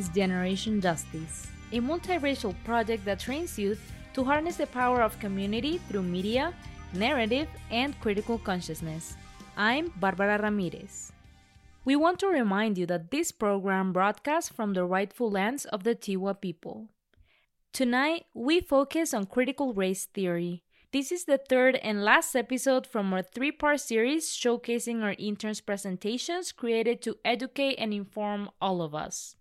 Is Generation Justice, a multiracial project that trains youth to harness the power of community through media, narrative, and critical consciousness. I'm Barbara Ramirez. We want to remind you that this program broadcasts from the rightful lands of the Tiwa people. Tonight, we focus on critical race theory. This is the third and last episode from our three part series showcasing our interns' presentations created to educate and inform all of us.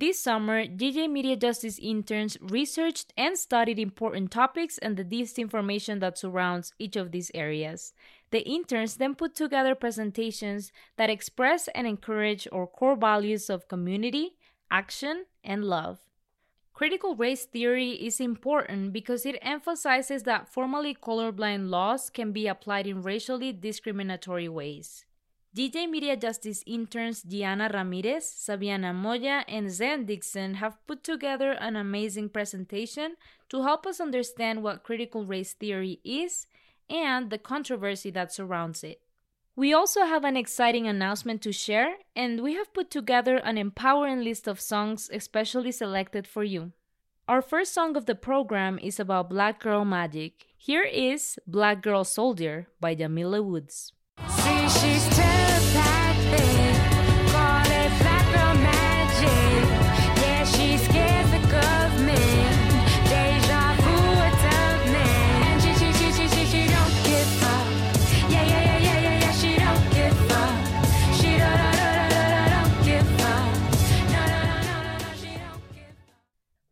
This summer, GJ Media Justice interns researched and studied important topics and the disinformation that surrounds each of these areas. The interns then put together presentations that express and encourage our core values of community, action, and love. Critical race theory is important because it emphasizes that formally colorblind laws can be applied in racially discriminatory ways. GJ Media Justice interns Gianna Ramirez, Saviana Moya, and Zan Dixon have put together an amazing presentation to help us understand what critical race theory is and the controversy that surrounds it. We also have an exciting announcement to share, and we have put together an empowering list of songs especially selected for you. Our first song of the program is about Black Girl Magic. Here is Black Girl Soldier by Jamila Woods. See,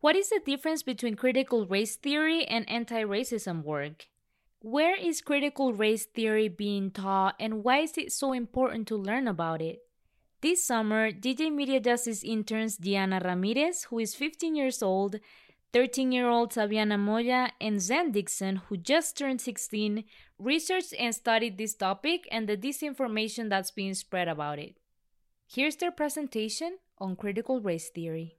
What is the difference between critical race theory and anti racism work? Where is critical race theory being taught and why is it so important to learn about it? This summer, GJ Media Justice interns Gianna Ramirez, who is 15 years old, 13 year old Saviana Moya, and Zan Dixon, who just turned 16, researched and studied this topic and the disinformation that's being spread about it. Here's their presentation on critical race theory.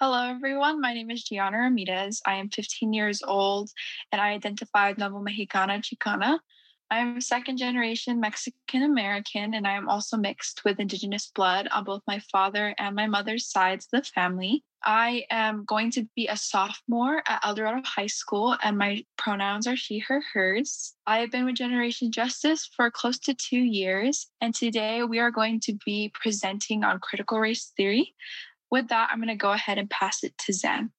Hello, everyone. My name is Gianna Ramirez. I am 15 years old and I identify as Novo Mexicana Chicana. I am second generation Mexican American and I am also mixed with Indigenous blood on both my father and my mother's sides of the family. I am going to be a sophomore at El Dorado High School and my pronouns are she, her, hers. I have been with Generation Justice for close to two years and today we are going to be presenting on critical race theory with that, I'm going to go ahead and pass it to Zan.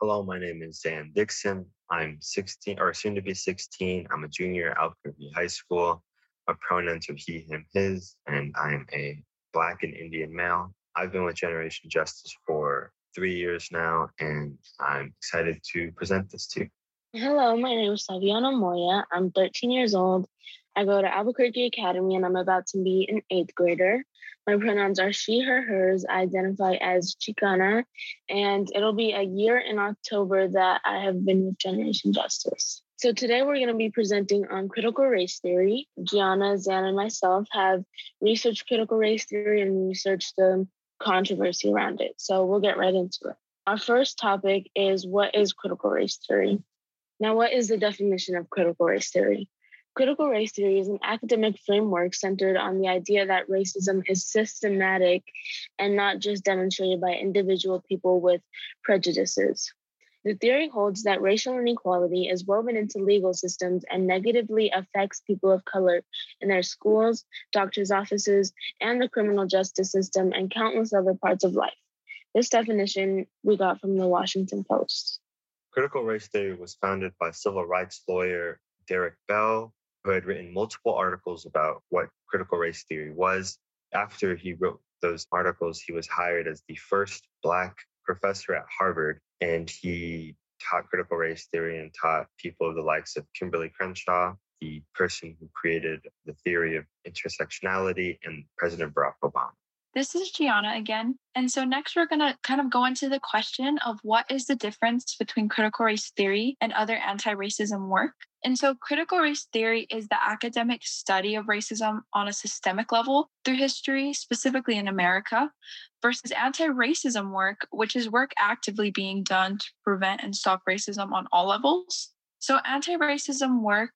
Hello, my name is Zan Dixon. I'm 16 or soon to be 16. I'm a junior at Albuquerque High School. My pronouns are he, him, his, and I am a Black and Indian male. I've been with Generation Justice for three years now, and I'm excited to present this to you. Hello, my name is Saviana Moya. I'm 13 years old. I go to Albuquerque Academy and I'm about to be an eighth grader. My pronouns are she, her, hers. I identify as Chicana, and it'll be a year in October that I have been with Generation Justice. So today we're going to be presenting on critical race theory. Gianna, Zan, and myself have researched critical race theory and researched the controversy around it. So we'll get right into it. Our first topic is what is critical race theory? Now, what is the definition of critical race theory? Critical race theory is an academic framework centered on the idea that racism is systematic and not just demonstrated by individual people with prejudices. The theory holds that racial inequality is woven into legal systems and negatively affects people of color in their schools, doctors' offices, and the criminal justice system, and countless other parts of life. This definition we got from the Washington Post. Critical race theory was founded by civil rights lawyer Derek Bell who had written multiple articles about what critical race theory was. After he wrote those articles, he was hired as the first Black professor at Harvard, and he taught critical race theory and taught people of the likes of Kimberlé Crenshaw, the person who created the theory of intersectionality, and President Barack Obama. This is Gianna again. And so next we're going to kind of go into the question of what is the difference between critical race theory and other anti-racism work. And so critical race theory is the academic study of racism on a systemic level through history, specifically in America, versus anti-racism work, which is work actively being done to prevent and stop racism on all levels. So, anti racism work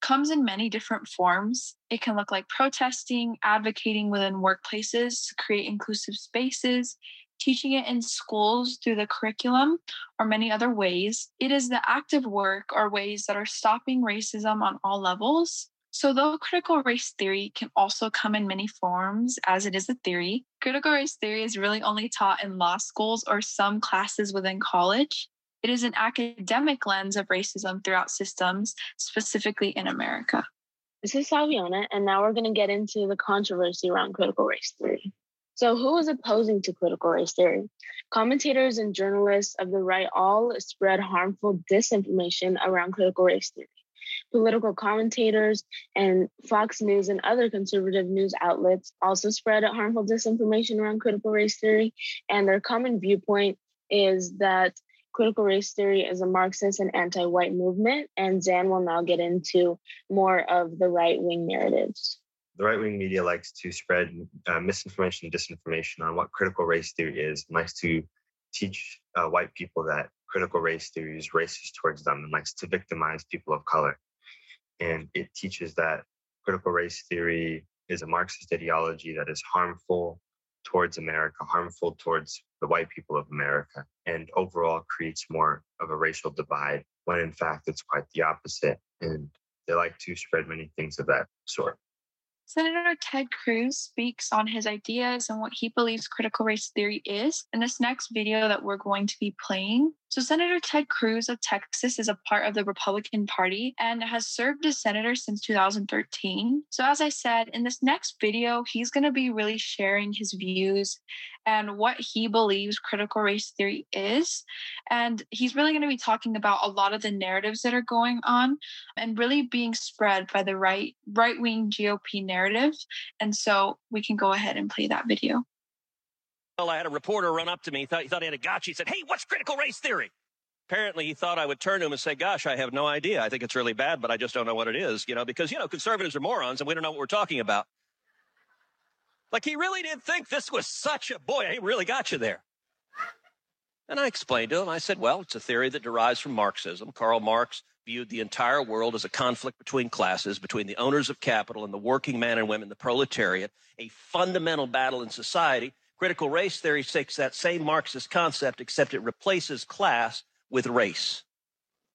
comes in many different forms. It can look like protesting, advocating within workplaces to create inclusive spaces, teaching it in schools through the curriculum, or many other ways. It is the active work or ways that are stopping racism on all levels. So, though critical race theory can also come in many forms, as it is a theory, critical race theory is really only taught in law schools or some classes within college. It is an academic lens of racism throughout systems, specifically in America. This is Saviana, and now we're going to get into the controversy around critical race theory. So, who is opposing to critical race theory? Commentators and journalists of the right all spread harmful disinformation around critical race theory. Political commentators and Fox News and other conservative news outlets also spread harmful disinformation around critical race theory, and their common viewpoint is that critical race theory is a Marxist and anti white movement, and Zan will now get into more of the right wing narratives. The right wing media likes to spread uh, misinformation and disinformation on what critical race theory is, likes to teach uh, white people that critical race theory is racist towards them and likes to victimize people of color. And it teaches that critical race theory is a Marxist ideology that is harmful towards America, harmful towards the white people of America, and overall creates more of a racial divide when in fact it's quite the opposite. And they like to spread many things of that sort. Senator Ted Cruz speaks on his ideas and what he believes critical race theory is in this next video that we're going to be playing. So, Senator Ted Cruz of Texas is a part of the Republican Party and has served as senator since 2013. So, as I said, in this next video, he's going to be really sharing his views and what he believes critical race theory is. And he's really going to be talking about a lot of the narratives that are going on and really being spread by the right right wing GOP narrative. And so we can go ahead and play that video. Well, I had a reporter run up to me. He thought he thought he had a gotcha. He said, "Hey, what's critical race theory?" Apparently, he thought I would turn to him and say, "Gosh, I have no idea. I think it's really bad, but I just don't know what it is." You know, because you know conservatives are morons and we don't know what we're talking about. Like he really did think this was such a boy. He really got you there. And I explained to him. I said, "Well, it's a theory that derives from Marxism. Karl Marx viewed the entire world as a conflict between classes, between the owners of capital and the working man and women, the proletariat, a fundamental battle in society." Critical race theory takes that same Marxist concept, except it replaces class with race.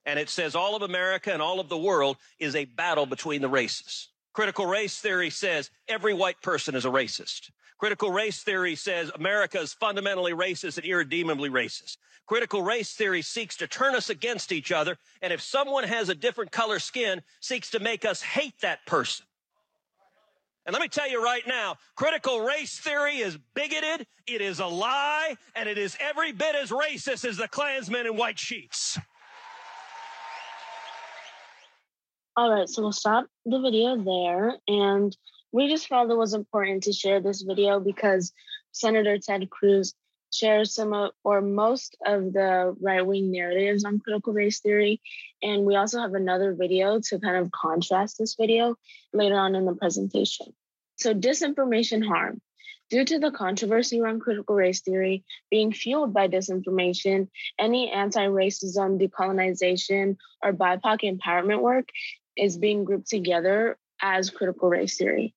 And it says all of America and all of the world is a battle between the races. Critical race theory says every white person is a racist. Critical race theory says America is fundamentally racist and irredeemably racist. Critical race theory seeks to turn us against each other. And if someone has a different color skin, seeks to make us hate that person. And let me tell you right now, critical race theory is bigoted, it is a lie, and it is every bit as racist as the Klansmen in white sheets. All right, so we'll stop the video there. And we just felt it was important to share this video because Senator Ted Cruz shares some of, or most of the right wing narratives on critical race theory. And we also have another video to kind of contrast this video later on in the presentation. So, disinformation harm. Due to the controversy around critical race theory being fueled by disinformation, any anti racism, decolonization, or BIPOC empowerment work is being grouped together as critical race theory.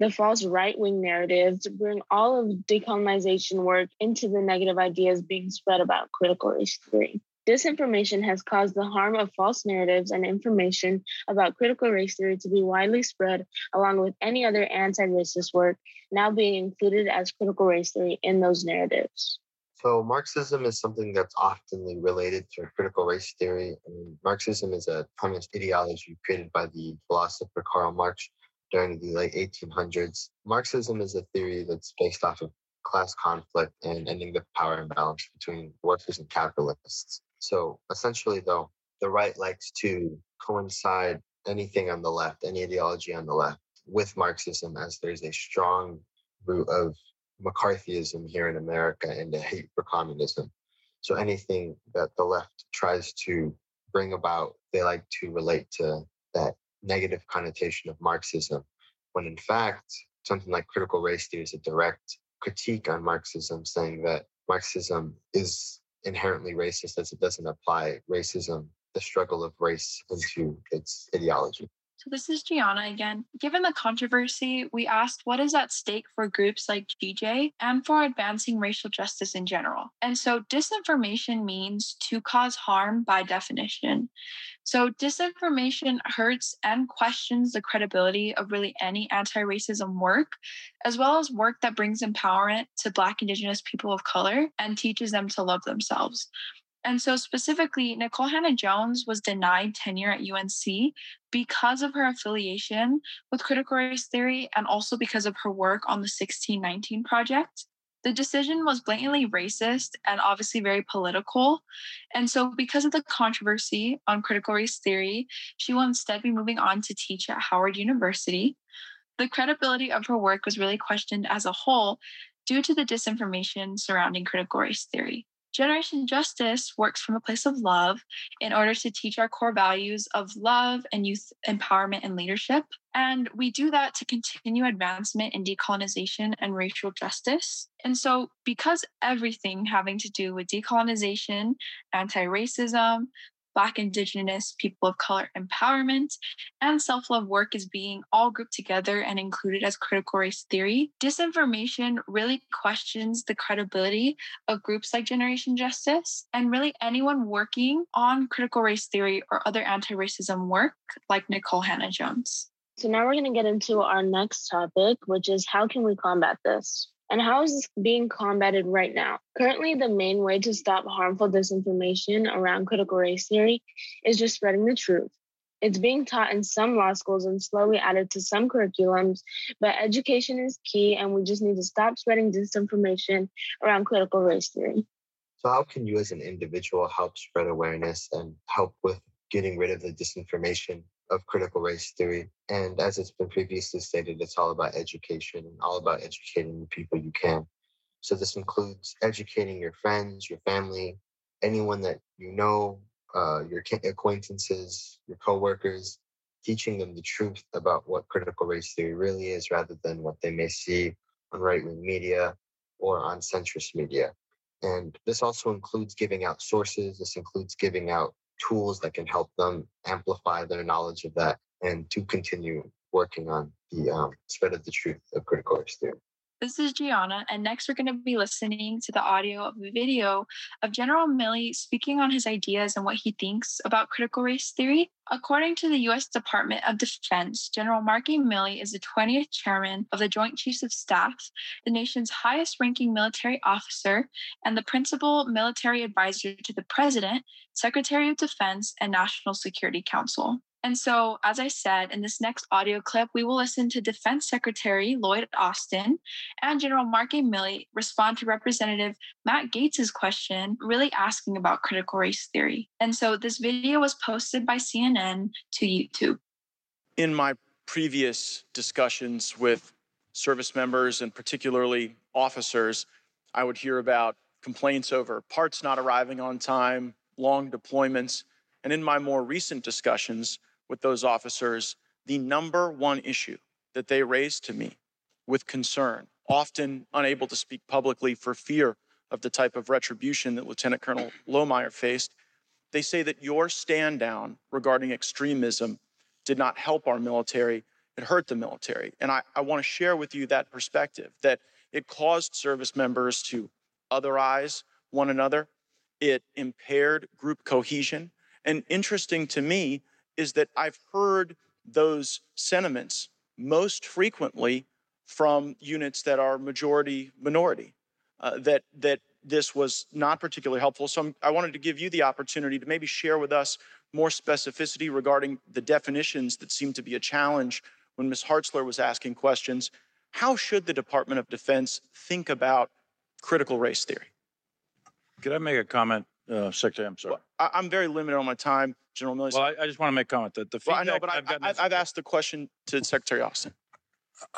The false right wing narratives bring all of decolonization work into the negative ideas being spread about critical race theory. Disinformation has caused the harm of false narratives and information about critical race theory to be widely spread, along with any other anti racist work now being included as critical race theory in those narratives. So, Marxism is something that's oftenly related to critical race theory. I mean, Marxism is a communist ideology created by the philosopher Karl Marx during the late 1800s. Marxism is a theory that's based off of class conflict and ending the power imbalance between workers and capitalists. So essentially, though, the right likes to coincide anything on the left, any ideology on the left, with Marxism, as there's a strong root of McCarthyism here in America and a hate for communism. So anything that the left tries to bring about, they like to relate to that negative connotation of Marxism, when in fact, something like critical race theory is a direct critique on Marxism, saying that Marxism is inherently racist as it doesn't apply racism the struggle of race into its ideology. So this is Gianna again. Given the controversy, we asked what is at stake for groups like GJ and for advancing racial justice in general. And so disinformation means to cause harm by definition. So disinformation hurts and questions the credibility of really any anti-racism work, as well as work that brings empowerment to Black, Indigenous people of color and teaches them to love themselves. And so, specifically, Nikole Hannah-Jones was denied tenure at UNC because of her affiliation with critical race theory and also because of her work on the 1619 Project. The decision was blatantly racist and obviously very political. And so, because of the controversy on critical race theory, she will instead be moving on to teach at Howard University. The credibility of her work was really questioned as a whole due to the disinformation surrounding critical race theory. Generation Justice works from a place of love in order to teach our core values of love and youth empowerment and leadership. And we do that to continue advancement in decolonization and racial justice. And so, because everything having to do with decolonization, anti racism, Black, Indigenous, people of color empowerment, and self love work is being all grouped together and included as critical race theory, disinformation really questions the credibility of groups like Generation Justice and really anyone working on critical race theory or other anti racism work like Nikole Hannah-Jones. So now we're going to get into our next topic, which is how can we combat this? And how is this being combated right now? Currently, the main way to stop harmful disinformation around critical race theory is just spreading the truth. It's being taught in some law schools and slowly added to some curriculums, but education is key, and we just need to stop spreading disinformation around critical race theory. So, how can you as an individual help spread awareness and help with getting rid of the disinformation of critical race theory. And as it's been previously stated, it's all about education and all about educating the people you can. So this includes educating your friends, your family, anyone that you know, uh, your acquaintances, your coworkers, teaching them the truth about what critical race theory really is rather than what they may see on right wing media or on centrist media. And this also includes giving out sources. This includes giving out tools that can help them amplify their knowledge of that and to continue working on the um, spread of the truth of critical race theory. This is Gianna, and next we're going to be listening to the audio of a video of General Milley speaking on his ideas and what he thinks about critical race theory. According to the U.S. Department of Defense, General Mark A. Milley is the 20th chairman of the Joint Chiefs of Staff, the nation's highest ranking military officer, and the principal military advisor to the President, Secretary of Defense, and National Security Council. And so, as I said, in this next audio clip, we will listen to Defense Secretary Lloyd Austin and General Mark A. Milley respond to Representative Matt Gaetz's question, really asking about critical race theory. And so, this video was posted by CNN to YouTube. In my previous discussions with service members and particularly officers, I would hear about complaints over parts not arriving on time, long deployments. And in my more recent discussions, with those officers, the number one issue that they raised to me with concern, often unable to speak publicly for fear of the type of retribution that Lieutenant Colonel Lohmeier faced, they say that your stand down regarding extremism did not help our military, it hurt the military. And I, I want to share with you that perspective that it caused service members to otherize one another, it impaired group cohesion. And interesting to me, is that I've heard those sentiments most frequently from units that are majority minority, uh, that, that this was not particularly helpful. So I'm, i wanted to give you the opportunity to maybe share with us more specificity regarding the definitions that seem to be a challenge when Ms. Hartzler was asking questions. How should the Department of Defense think about critical race theory? Could I make a comment, uh, Secretary? I'm sorry. Well, I, am very limited on my time. General Milley. Well, I, I just want to make a comment that the well, I know, but I've, I've, I've asked the question to Secretary Austin.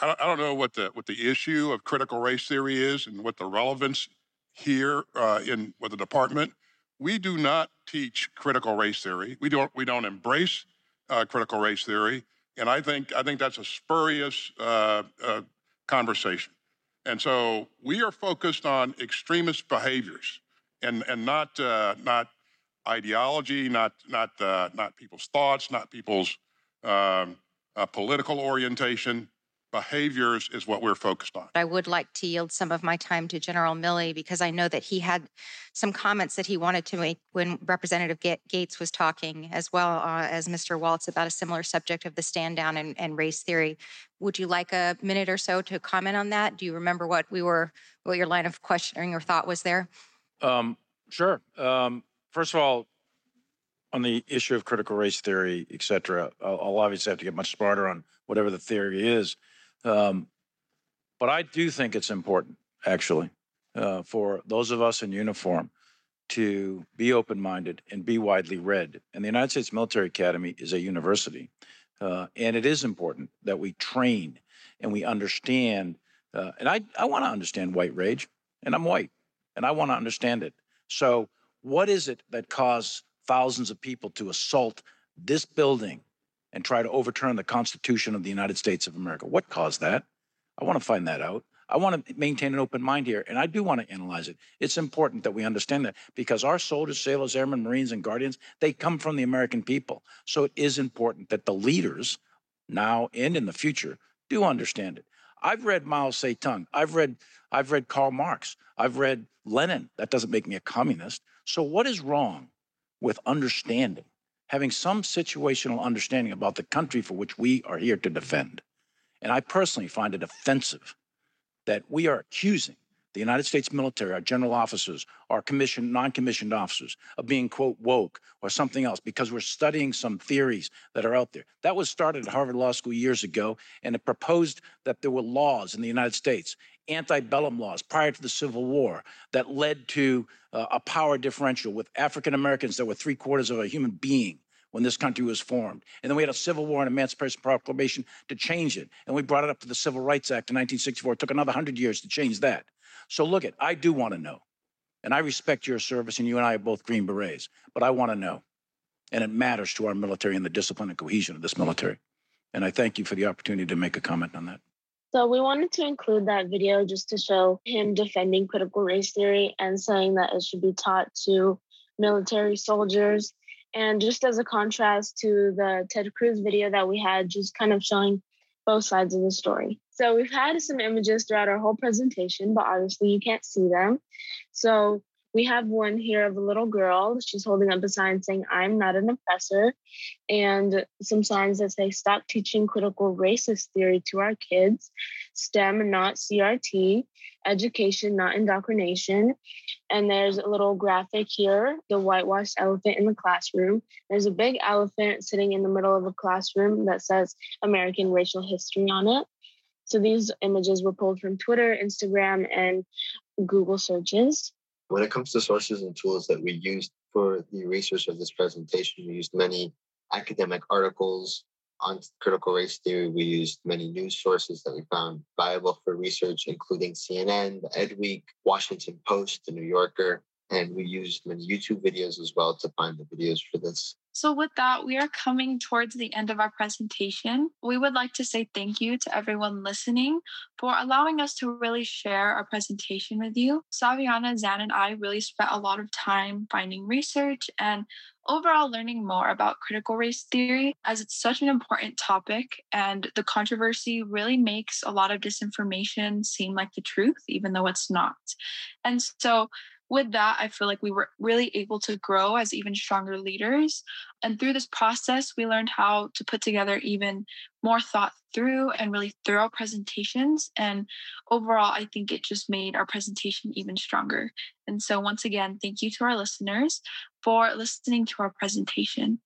I don't, I don't know what the what the issue of critical race theory is and what the relevance here uh, in with the department. We do not teach critical race theory. We don't we don't embrace uh, critical race theory, and I think I think that's a spurious uh, uh conversation. And so we are focused on extremist behaviors and and not uh, not ideology, not not uh, not people's thoughts, not people's um, uh, political orientation. Behaviors is what we're focused on. I would like to yield some of my time to General Milley because I know that he had some comments that he wanted to make when Representative Gaetz was talking, as well uh, as Mr. Waltz, about a similar subject of the stand down and, and race theory. Would you like a minute or so to comment on that? Do you remember what we were, what your line of questioning or thought was there? Um, sure. Um, first of all, on the issue of critical race theory, et cetera, I'll, I'll obviously have to get much smarter on whatever the theory is. Um, but I do think it's important, actually, uh, for those of us in uniform to be open minded and be widely read. And the United States Military Academy is a university. Uh, and it is important that we train and we understand. Uh, and I, I want to understand white rage, and I'm white, and I want to understand it. So, what is it that caused thousands of people to assault this building and try to overturn the Constitution of the United States of America. What caused that? I want to find that out. I want to maintain an open mind here, and I do want to analyze it. It's important that we understand that because our soldiers, sailors, airmen, Marines, and Guardians, they come from the American people. So it is important that the leaders, now and in the future, do understand it. I've read Mao Zedong. I've read I've read Karl Marx. I've read Lenin. That doesn't make me a communist. So what is wrong with understanding, having some situational understanding about the country for which we are here to defend. And I personally find it offensive that we are accusing the United States military, our general officers, our commissioned, non-commissioned officers of being, quote, woke or something else because we're studying some theories that are out there. That was started at Harvard Law School years ago, and it proposed that there were laws in the United States, antebellum laws prior to the Civil War that led to uh, a power differential with African Americans that were three quarters of a human being when this country was formed. And then we had a Civil War and Emancipation Proclamation to change it. And we brought it up to the Civil Rights Act in 1964. It took another 100 years to change that. So look at, I do want to know. And I respect your service, and you and I are both Green Berets, but I want to know. And it matters to our military and the discipline and cohesion of this military. And I thank you for the opportunity to make a comment on that. So we wanted to include that video just to show him defending critical race theory and saying that it should be taught to military soldiers. And just as a contrast to the Ted Cruz video that we had, just kind of showing both sides of the story. So we've had some images throughout our whole presentation, but obviously you can't see them. So we have one here of a little girl. She's holding up a sign saying, I'm not an oppressor, and some signs that say, Stop teaching critical racist theory to our kids, STEM, not CRT, education, not indoctrination. And there's a little graphic here the whitewashed elephant in the classroom. There's a big elephant sitting in the middle of a classroom that says American racial history on it. So these images were pulled from Twitter, Instagram, and Google searches. When it comes to sources and tools that we used for the research of this presentation, we used many academic articles on critical race theory. We used many news sources that we found viable for research, including CNN, the Ed Week, Washington Post, The New Yorker, and we used many YouTube videos as well to find the videos for this. So, with that, we are coming towards the end of our presentation. We would like to say thank you to everyone listening for allowing us to really share our presentation with you. Saviana, Zan, and I really spent a lot of time finding research and overall learning more about critical race theory as it's such an important topic and the controversy really makes a lot of disinformation seem like the truth even though it's not and so with that, I feel like we were really able to grow as even stronger leaders. And through this process, we learned how to put together even more thought through and really thorough presentations. And overall, I think it just made our presentation even stronger. And so, once again, thank you to our listeners for listening to our presentation.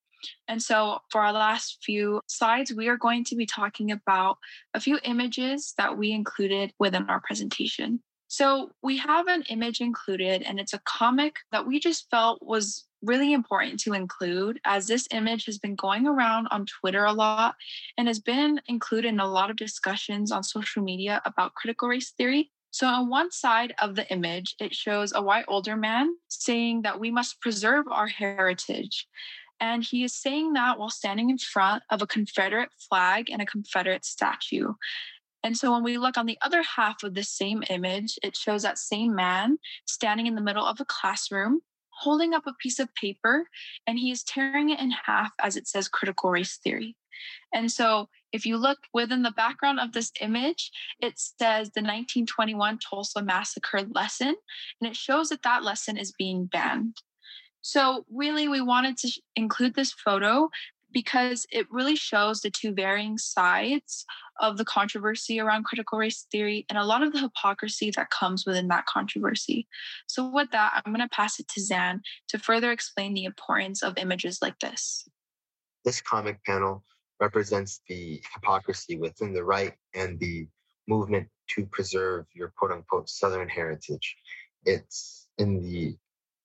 And so, for our last few slides, we are going to be talking about a few images that we included within our presentation. So we have an image included, and it's a comic that we just felt was really important to include as this image has been going around on Twitter a lot and has been included in a lot of discussions on social media about critical race theory. So, on one side of the image, it shows a white older man saying that we must preserve our heritage. And he is saying that while standing in front of a Confederate flag and a Confederate statue. And so when we look on the other half of the same image, it shows that same man standing in the middle of a classroom holding up a piece of paper and he is tearing it in half as it says critical race theory. And so if you look within the background of this image, it says the 1921 Tulsa Massacre lesson, and it shows that that lesson is being banned. So, really, we wanted to include this photo because it really shows the two varying sides of the controversy around critical race theory and a lot of the hypocrisy that comes within that controversy. So, with that, I'm going to pass it to Zan to further explain the importance of images like this. This comic panel represents the hypocrisy within the right and the movement to preserve your quote unquote Southern heritage. It's in the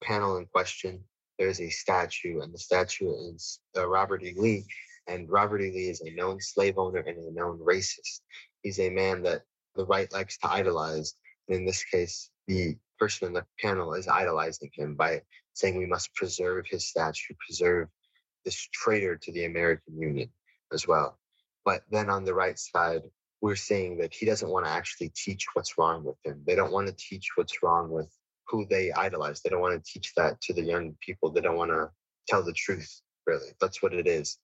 panel in question, there's a statue, and the statue is uh, Robert E. Lee. And Robert E. Lee is a known slave owner and a known racist. He's a man that the right likes to idolize. And in this case, the person in the panel is idolizing him by saying we must preserve his statue, preserve this traitor to the American Union as well. But then on the right side, we're saying that he doesn't want to actually teach what's wrong with him. They don't want to teach what's wrong with who they idolize. They don't want to teach that to the young people. They don't want to tell the truth, really. That's what it is.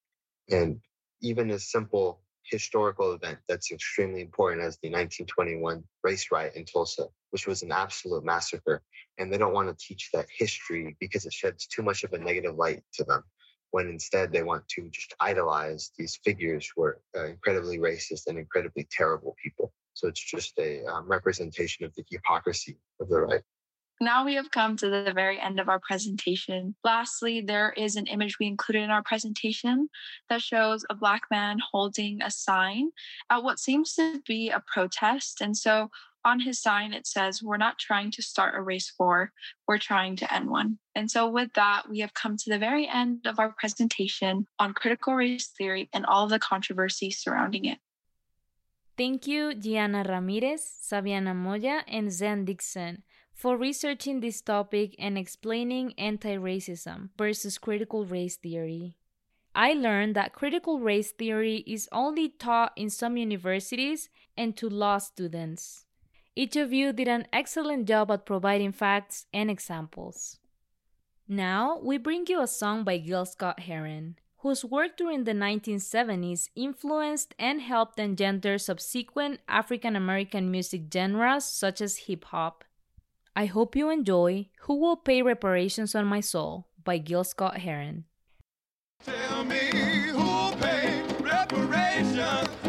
And even a simple historical event that's extremely important as the 1921 race riot in Tulsa, which was an absolute massacre. And they don't want to teach that history because it sheds too much of a negative light to them when instead they want to just idolize these figures who are uh, incredibly racist and incredibly terrible people. So it's just a um, representation of the hypocrisy of the right. Now we have come to the very end of our presentation. Lastly, there is an image we included in our presentation that shows a Black man holding a sign at what seems to be a protest. And so on his sign, it says, We're not trying to start a race war, we're trying to end one. And so, with that, we have come to the very end of our presentation on critical race theory and all of the controversy surrounding it. Thank you, Gianna Ramirez, Saviana Moya, and Zan Dixon for researching this topic and explaining anti racism versus critical race theory. I learned that critical race theory is only taught in some universities and to law students. Each of you did an excellent job at providing facts and examples. Now, we bring you a song by Gil Scott Heron, whose work during the 1970s influenced and helped engender subsequent African American music genres such as hip hop. I hope you enjoy Who Will Pay Reparations on My Soul by Gil Scott Heron. Tell me pay reparations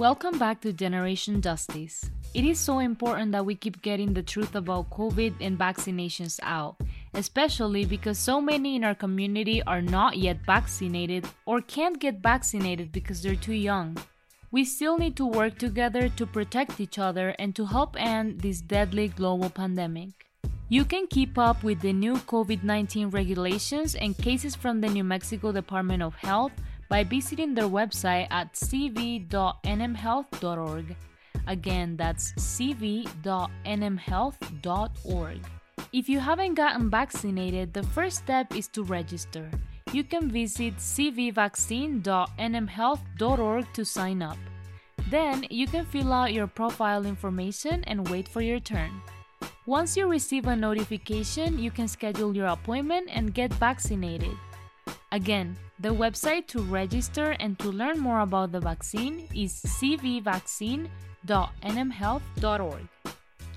Welcome back to Generation Justice. It is so important that we keep getting the truth about COVID and vaccinations out, especially because so many in our community are not yet vaccinated or can't get vaccinated because they're too young. We still need to work together to protect each other and to help end this deadly global pandemic. You can keep up with the new COVID 19 regulations and cases from the New Mexico Department of Health by visiting their website at cv.nmhealth.org. Again, that's cv.nmhealth.org. If you haven't gotten vaccinated, the first step is to register. You can visit cvvaccine.nmhealth.org to sign up. Then you can fill out your profile information and wait for your turn. Once you receive a notification, you can schedule your appointment and get vaccinated. Again, the website to register and to learn more about the vaccine is cvvaccine.nmhealth.org.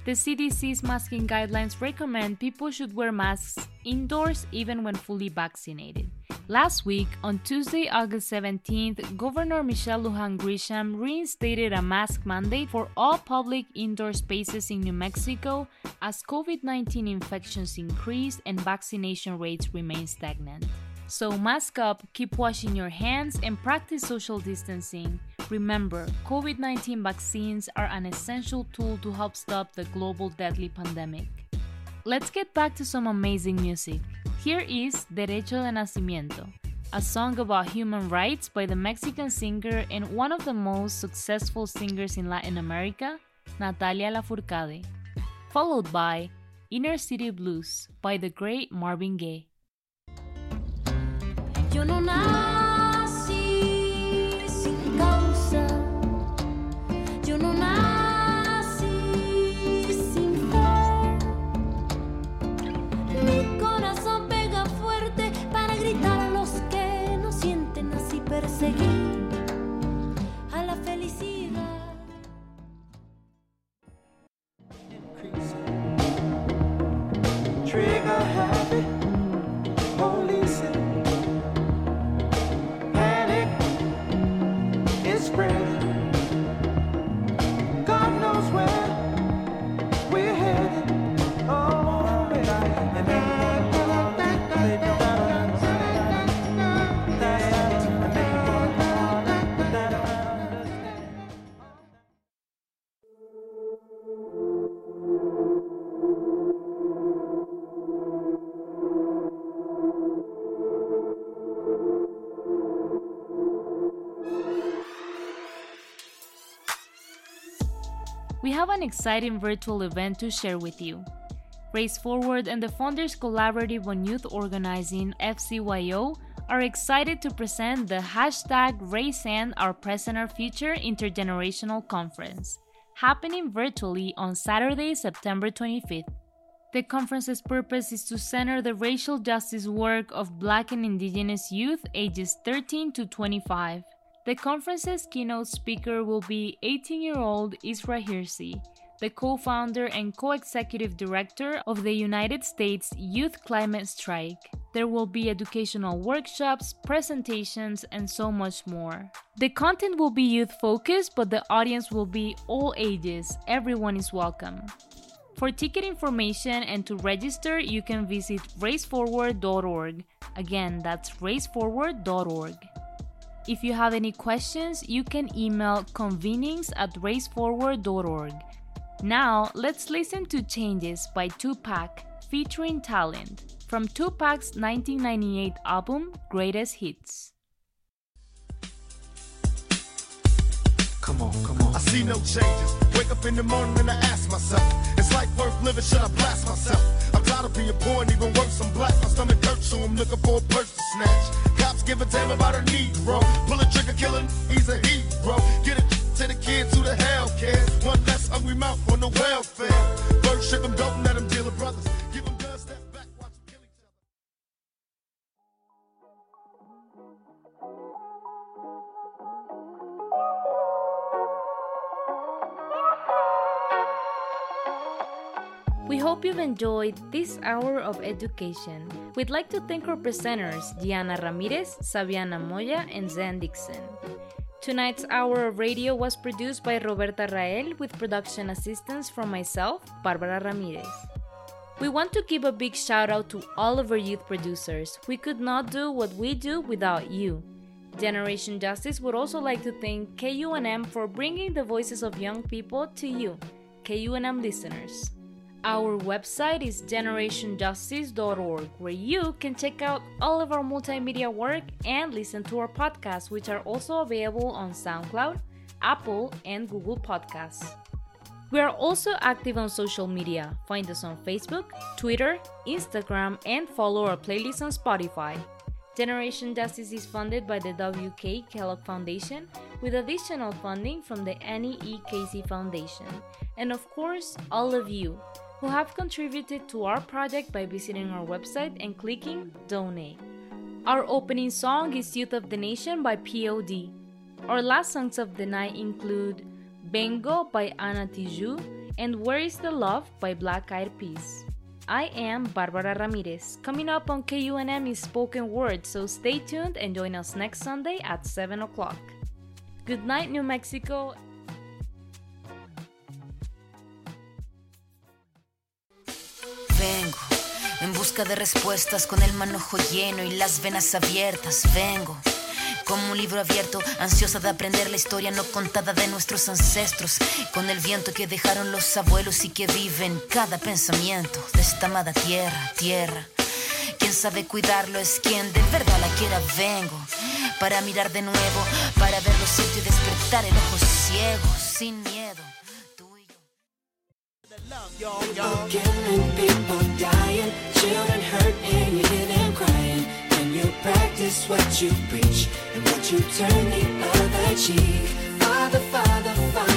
The CDC's masking guidelines recommend people should wear masks indoors even when fully vaccinated. Last week, on Tuesday, August 17th, Governor Michelle Lujan Grisham reinstated a mask mandate for all public indoor spaces in New Mexico as COVID 19 infections increase and vaccination rates remain stagnant. So mask up, keep washing your hands, and practice social distancing. Remember, COVID 19 vaccines are an essential tool to help stop the global deadly pandemic. Let's get back to some amazing music. Here is Derecho de Nacimiento, a song about human rights by the Mexican singer and one of the most successful singers in Latin America, Natalia Lafourcade, followed by Inner City Blues by the great Marvin Gaye. Yo no nací sin causa. Yo no nací sin fe. Mi corazón pega fuerte para gritar a los que no sienten así perseguidos. Have an exciting virtual event to share with you. Race Forward and the Funders Collaborative on Youth Organizing FCYO are excited to present the hashtag Race and Our Present Our Future Intergenerational Conference, happening virtually on Saturday, September 25th. The conference's purpose is to center the racial justice work of Black and Indigenous youth ages 13 to 25. The conference's keynote speaker will be 18 year old Isra Hirsi, the co founder and co executive director of the United States Youth Climate Strike. There will be educational workshops, presentations, and so much more. The content will be youth focused, but the audience will be all ages. Everyone is welcome. For ticket information and to register, you can visit raceforward.org. Again, that's raceforward.org. If you have any questions, you can email convenings at raceforward.org. Now, let's listen to Changes by Tupac featuring Talent from Tupac's 1998 album Greatest Hits. Come on, come on. I see no changes. Wake up in the morning and I ask myself, is life worth living? Should I blast myself? I'm tired of being poor and even worse, I'm black. My stomach hurts, so I'm looking for a purse to snatch. Give a damn about a Negro. Pull a trigger, killing, he's a hero. Get it to the kids who the hell cares. One less hungry mouth on the welfare. Bird ship them, don't let them deal with brothers. Enjoyed this hour of education. We'd like to thank our presenters, Gianna Ramirez, Saviana Moya, and Zan Dixon. Tonight's hour of radio was produced by Roberta Rael with production assistance from myself, Barbara Ramirez. We want to give a big shout out to all of our youth producers. We could not do what we do without you. Generation Justice would also like to thank KUNM for bringing the voices of young people to you, KUNM listeners. Our website is generationjustice.org, where you can check out all of our multimedia work and listen to our podcasts, which are also available on SoundCloud, Apple, and Google Podcasts. We are also active on social media. Find us on Facebook, Twitter, Instagram, and follow our playlist on Spotify. Generation Justice is funded by the W.K. Kellogg Foundation with additional funding from the Annie E. Casey Foundation. And of course, all of you who have contributed to our project by visiting our website and clicking Donate. Our opening song is Youth of the Nation by POD. Our last songs of the night include Vengo by Ana Tijoux and Where is the Love by Black Eyed Peas. I am Barbara Ramirez. Coming up on KUNM is spoken word, so stay tuned and join us next Sunday at 7 o'clock. Good night, New Mexico. En busca de respuestas con el manojo lleno y las venas abiertas. Vengo como un libro abierto, ansiosa de aprender la historia no contada de nuestros ancestros, con el viento que dejaron los abuelos y que vive en cada pensamiento de esta amada tierra, tierra. ¿Quién sabe cuidarlo es quien de verdad la quiera. Vengo para mirar de nuevo, para ver lo cierto y despertar el ojo ciego, sin People killing, people dying, children hurt and you hear them crying. Can you practice what you preach and what you turn the other cheek? Father, Father, Father.